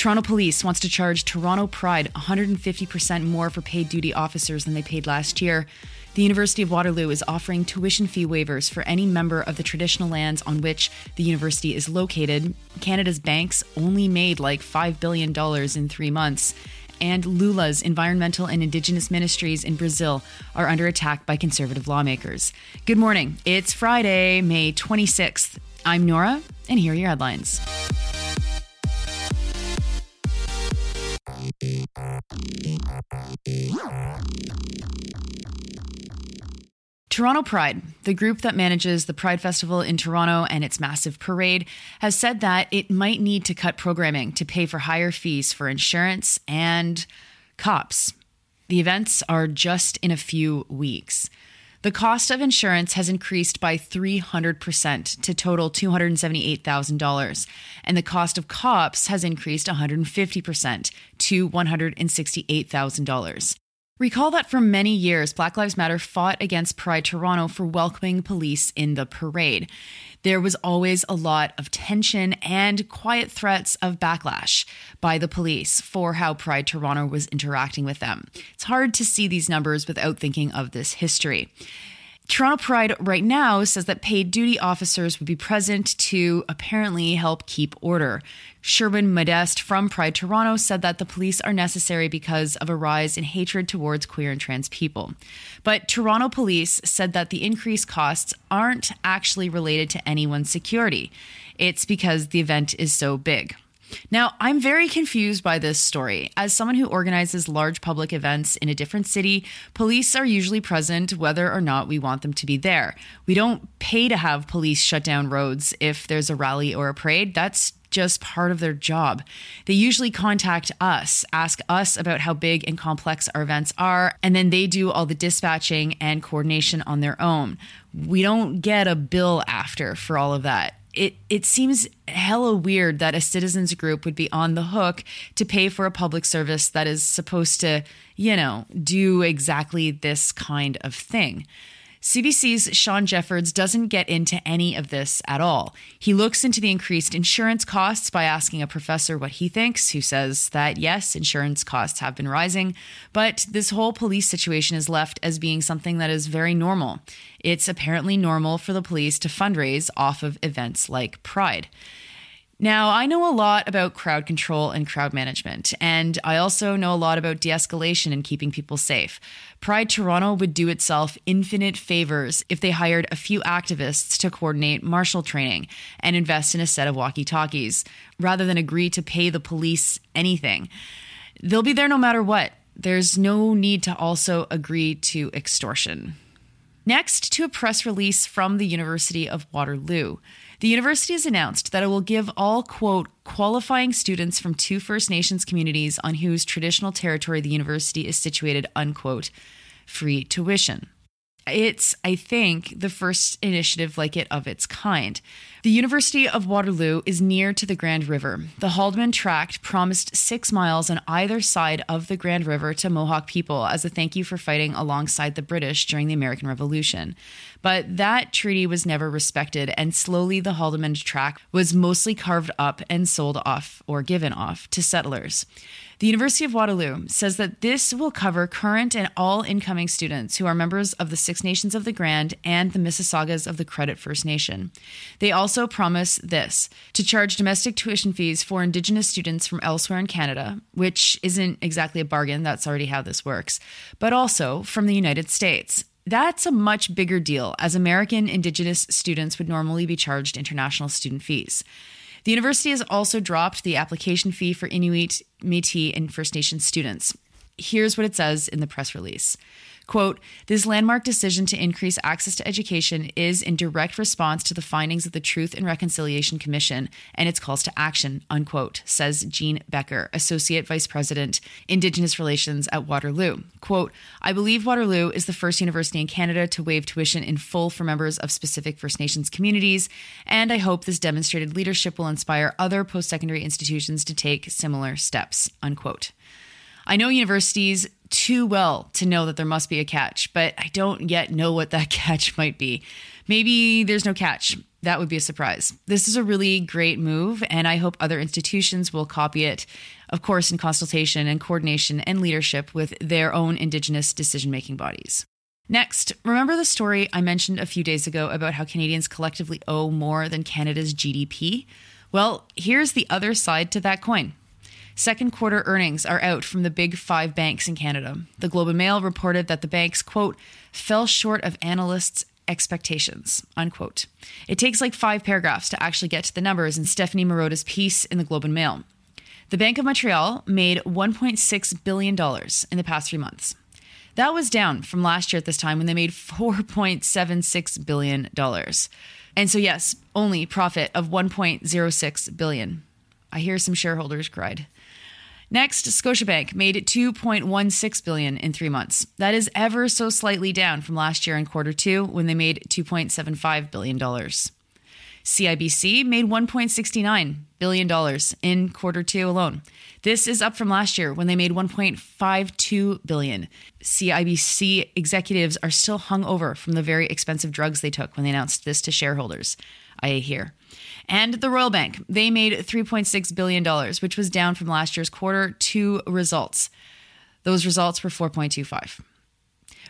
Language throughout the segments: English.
Toronto Police wants to charge Toronto Pride 150% more for paid duty officers than they paid last year. The University of Waterloo is offering tuition fee waivers for any member of the traditional lands on which the university is located. Canada's banks only made like $5 billion in three months. And Lula's environmental and indigenous ministries in Brazil are under attack by conservative lawmakers. Good morning. It's Friday, May 26th. I'm Nora, and here are your headlines. Toronto Pride, the group that manages the Pride Festival in Toronto and its massive parade, has said that it might need to cut programming to pay for higher fees for insurance and cops. The events are just in a few weeks. The cost of insurance has increased by 300% to total $278,000, and the cost of cops has increased 150% to $168,000. Recall that for many years, Black Lives Matter fought against Pride Toronto for welcoming police in the parade. There was always a lot of tension and quiet threats of backlash by the police for how Pride Toronto was interacting with them. It's hard to see these numbers without thinking of this history. Toronto Pride right now says that paid duty officers would be present to apparently help keep order. Sherwin Modeste from Pride Toronto said that the police are necessary because of a rise in hatred towards queer and trans people. But Toronto police said that the increased costs aren't actually related to anyone's security. It's because the event is so big. Now, I'm very confused by this story. As someone who organizes large public events in a different city, police are usually present whether or not we want them to be there. We don't pay to have police shut down roads if there's a rally or a parade. That's just part of their job. They usually contact us, ask us about how big and complex our events are, and then they do all the dispatching and coordination on their own. We don't get a bill after for all of that it it seems hella weird that a citizens group would be on the hook to pay for a public service that is supposed to, you know, do exactly this kind of thing. CBC's Shawn Jeffords doesn't get into any of this at all. He looks into the increased insurance costs by asking a professor what he thinks, who says that yes, insurance costs have been rising, but this whole police situation is left as being something that is very normal. It's apparently normal for the police to fundraise off of events like Pride. Now, I know a lot about crowd control and crowd management, and I also know a lot about de escalation and keeping people safe. Pride Toronto would do itself infinite favors if they hired a few activists to coordinate marshal training and invest in a set of walkie talkies, rather than agree to pay the police anything. They'll be there no matter what. There's no need to also agree to extortion. Next, to a press release from the University of Waterloo. The university has announced that it will give all, quote, qualifying students from two First Nations communities on whose traditional territory the university is situated, unquote, free tuition. It's, I think, the first initiative like it of its kind. The University of Waterloo is near to the Grand River. The Haldimand Tract promised six miles on either side of the Grand River to Mohawk people as a thank you for fighting alongside the British during the American Revolution. But that treaty was never respected, and slowly the Haldimand Tract was mostly carved up and sold off or given off to settlers. The University of Waterloo says that this will cover current and all incoming students who are members of the Six Nations of the Grand and the Mississaugas of the Credit First Nation. They also promise this to charge domestic tuition fees for Indigenous students from elsewhere in Canada, which isn't exactly a bargain, that's already how this works, but also from the United States. That's a much bigger deal, as American Indigenous students would normally be charged international student fees. The university has also dropped the application fee for Inuit, Metis, and First Nations students. Here's what it says in the press release Quote, this landmark decision to increase access to education is in direct response to the findings of the Truth and Reconciliation Commission and its calls to action, unquote, says Jean Becker, Associate Vice President, Indigenous Relations at Waterloo. Quote, I believe Waterloo is the first university in Canada to waive tuition in full for members of specific First Nations communities, and I hope this demonstrated leadership will inspire other post secondary institutions to take similar steps, unquote. I know universities too well to know that there must be a catch, but I don't yet know what that catch might be. Maybe there's no catch. That would be a surprise. This is a really great move, and I hope other institutions will copy it, of course, in consultation and coordination and leadership with their own Indigenous decision making bodies. Next, remember the story I mentioned a few days ago about how Canadians collectively owe more than Canada's GDP? Well, here's the other side to that coin. Second quarter earnings are out from the big five banks in Canada. The Globe and Mail reported that the banks, quote, fell short of analysts' expectations, unquote. It takes like five paragraphs to actually get to the numbers in Stefanie Marotta's piece in the Globe and Mail. The Bank of Montreal made $1.6 billion in the past three months. That was down from last year at this time when they made $4.76 billion. And so, yes, only profit of 1.06 billion. I hear some shareholders cried. Next, Scotiabank made 2.16 billion in 3 months. That is ever so slightly down from last year in quarter 2 when they made 2.75 billion dollars. CIBC made 1.69 billion dollars in quarter 2 alone. This is up from last year when they made 1.52 billion. CIBC executives are still hung over from the very expensive drugs they took when they announced this to shareholders. I hear. And the Royal Bank, they made $3.6 billion, which was down from last year's quarter two results. Those results were 4.25.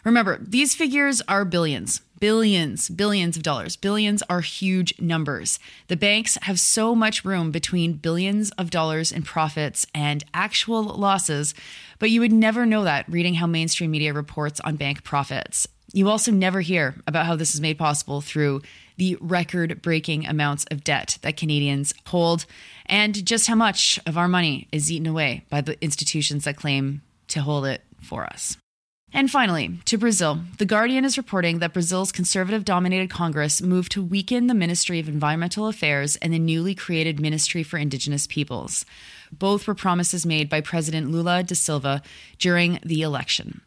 Remember, these figures are billions, billions, billions of dollars. Billions are huge numbers. The banks have so much room between billions of dollars in profits and actual losses, but you would never know that reading how mainstream media reports on bank profits. You also never hear about how this is made possible through the record breaking amounts of debt that Canadians hold and just how much of our money is eaten away by the institutions that claim to hold it for us. And finally, to Brazil. The Guardian is reporting that Brazil's conservative dominated Congress moved to weaken the Ministry of Environmental Affairs and the newly created Ministry for Indigenous Peoples. Both were promises made by President Lula da Silva during the election.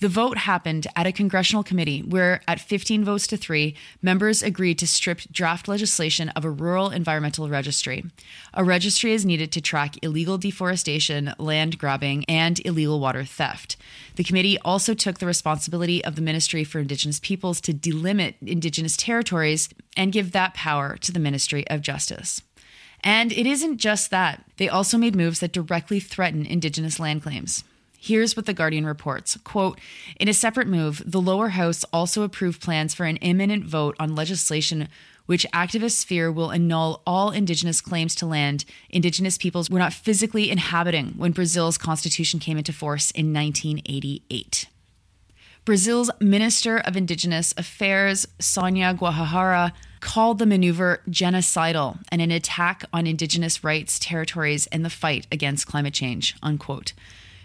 The vote happened at a congressional committee where, at 15 votes to three, members agreed to strip draft legislation of a rural environmental registry. A registry is needed to track illegal deforestation, land grabbing, and illegal water theft. The committee also took the responsibility of the Ministry for Indigenous Peoples to delimit Indigenous territories and give that power to the Ministry of Justice. And it isn't just that, they also made moves that directly threaten Indigenous land claims. Here's what the Guardian reports. Quote, in a separate move, the lower house also approved plans for an imminent vote on legislation which activists fear will annul all indigenous claims to land indigenous peoples were not physically inhabiting when Brazil's constitution came into force in 1988. Brazil's Minister of Indigenous Affairs, Sonia Guajajara, called the maneuver genocidal and an attack on indigenous rights, territories, and the fight against climate change, unquote.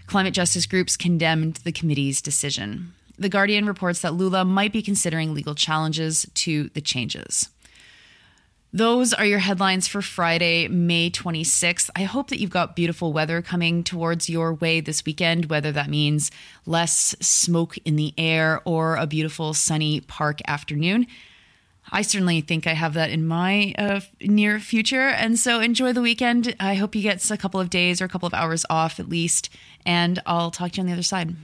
Climate justice groups condemned the committee's decision. The Guardian reports that Lula might be considering legal challenges to the changes. Those are your headlines for Friday, May 26th. I hope that you've got beautiful weather coming towards your way this weekend, whether that means less smoke in the air or a beautiful sunny park afternoon. I certainly think I have that in my uh, near future. And so enjoy the weekend. I hope you get a couple of days or a couple of hours off at least. And I'll talk to you on the other side.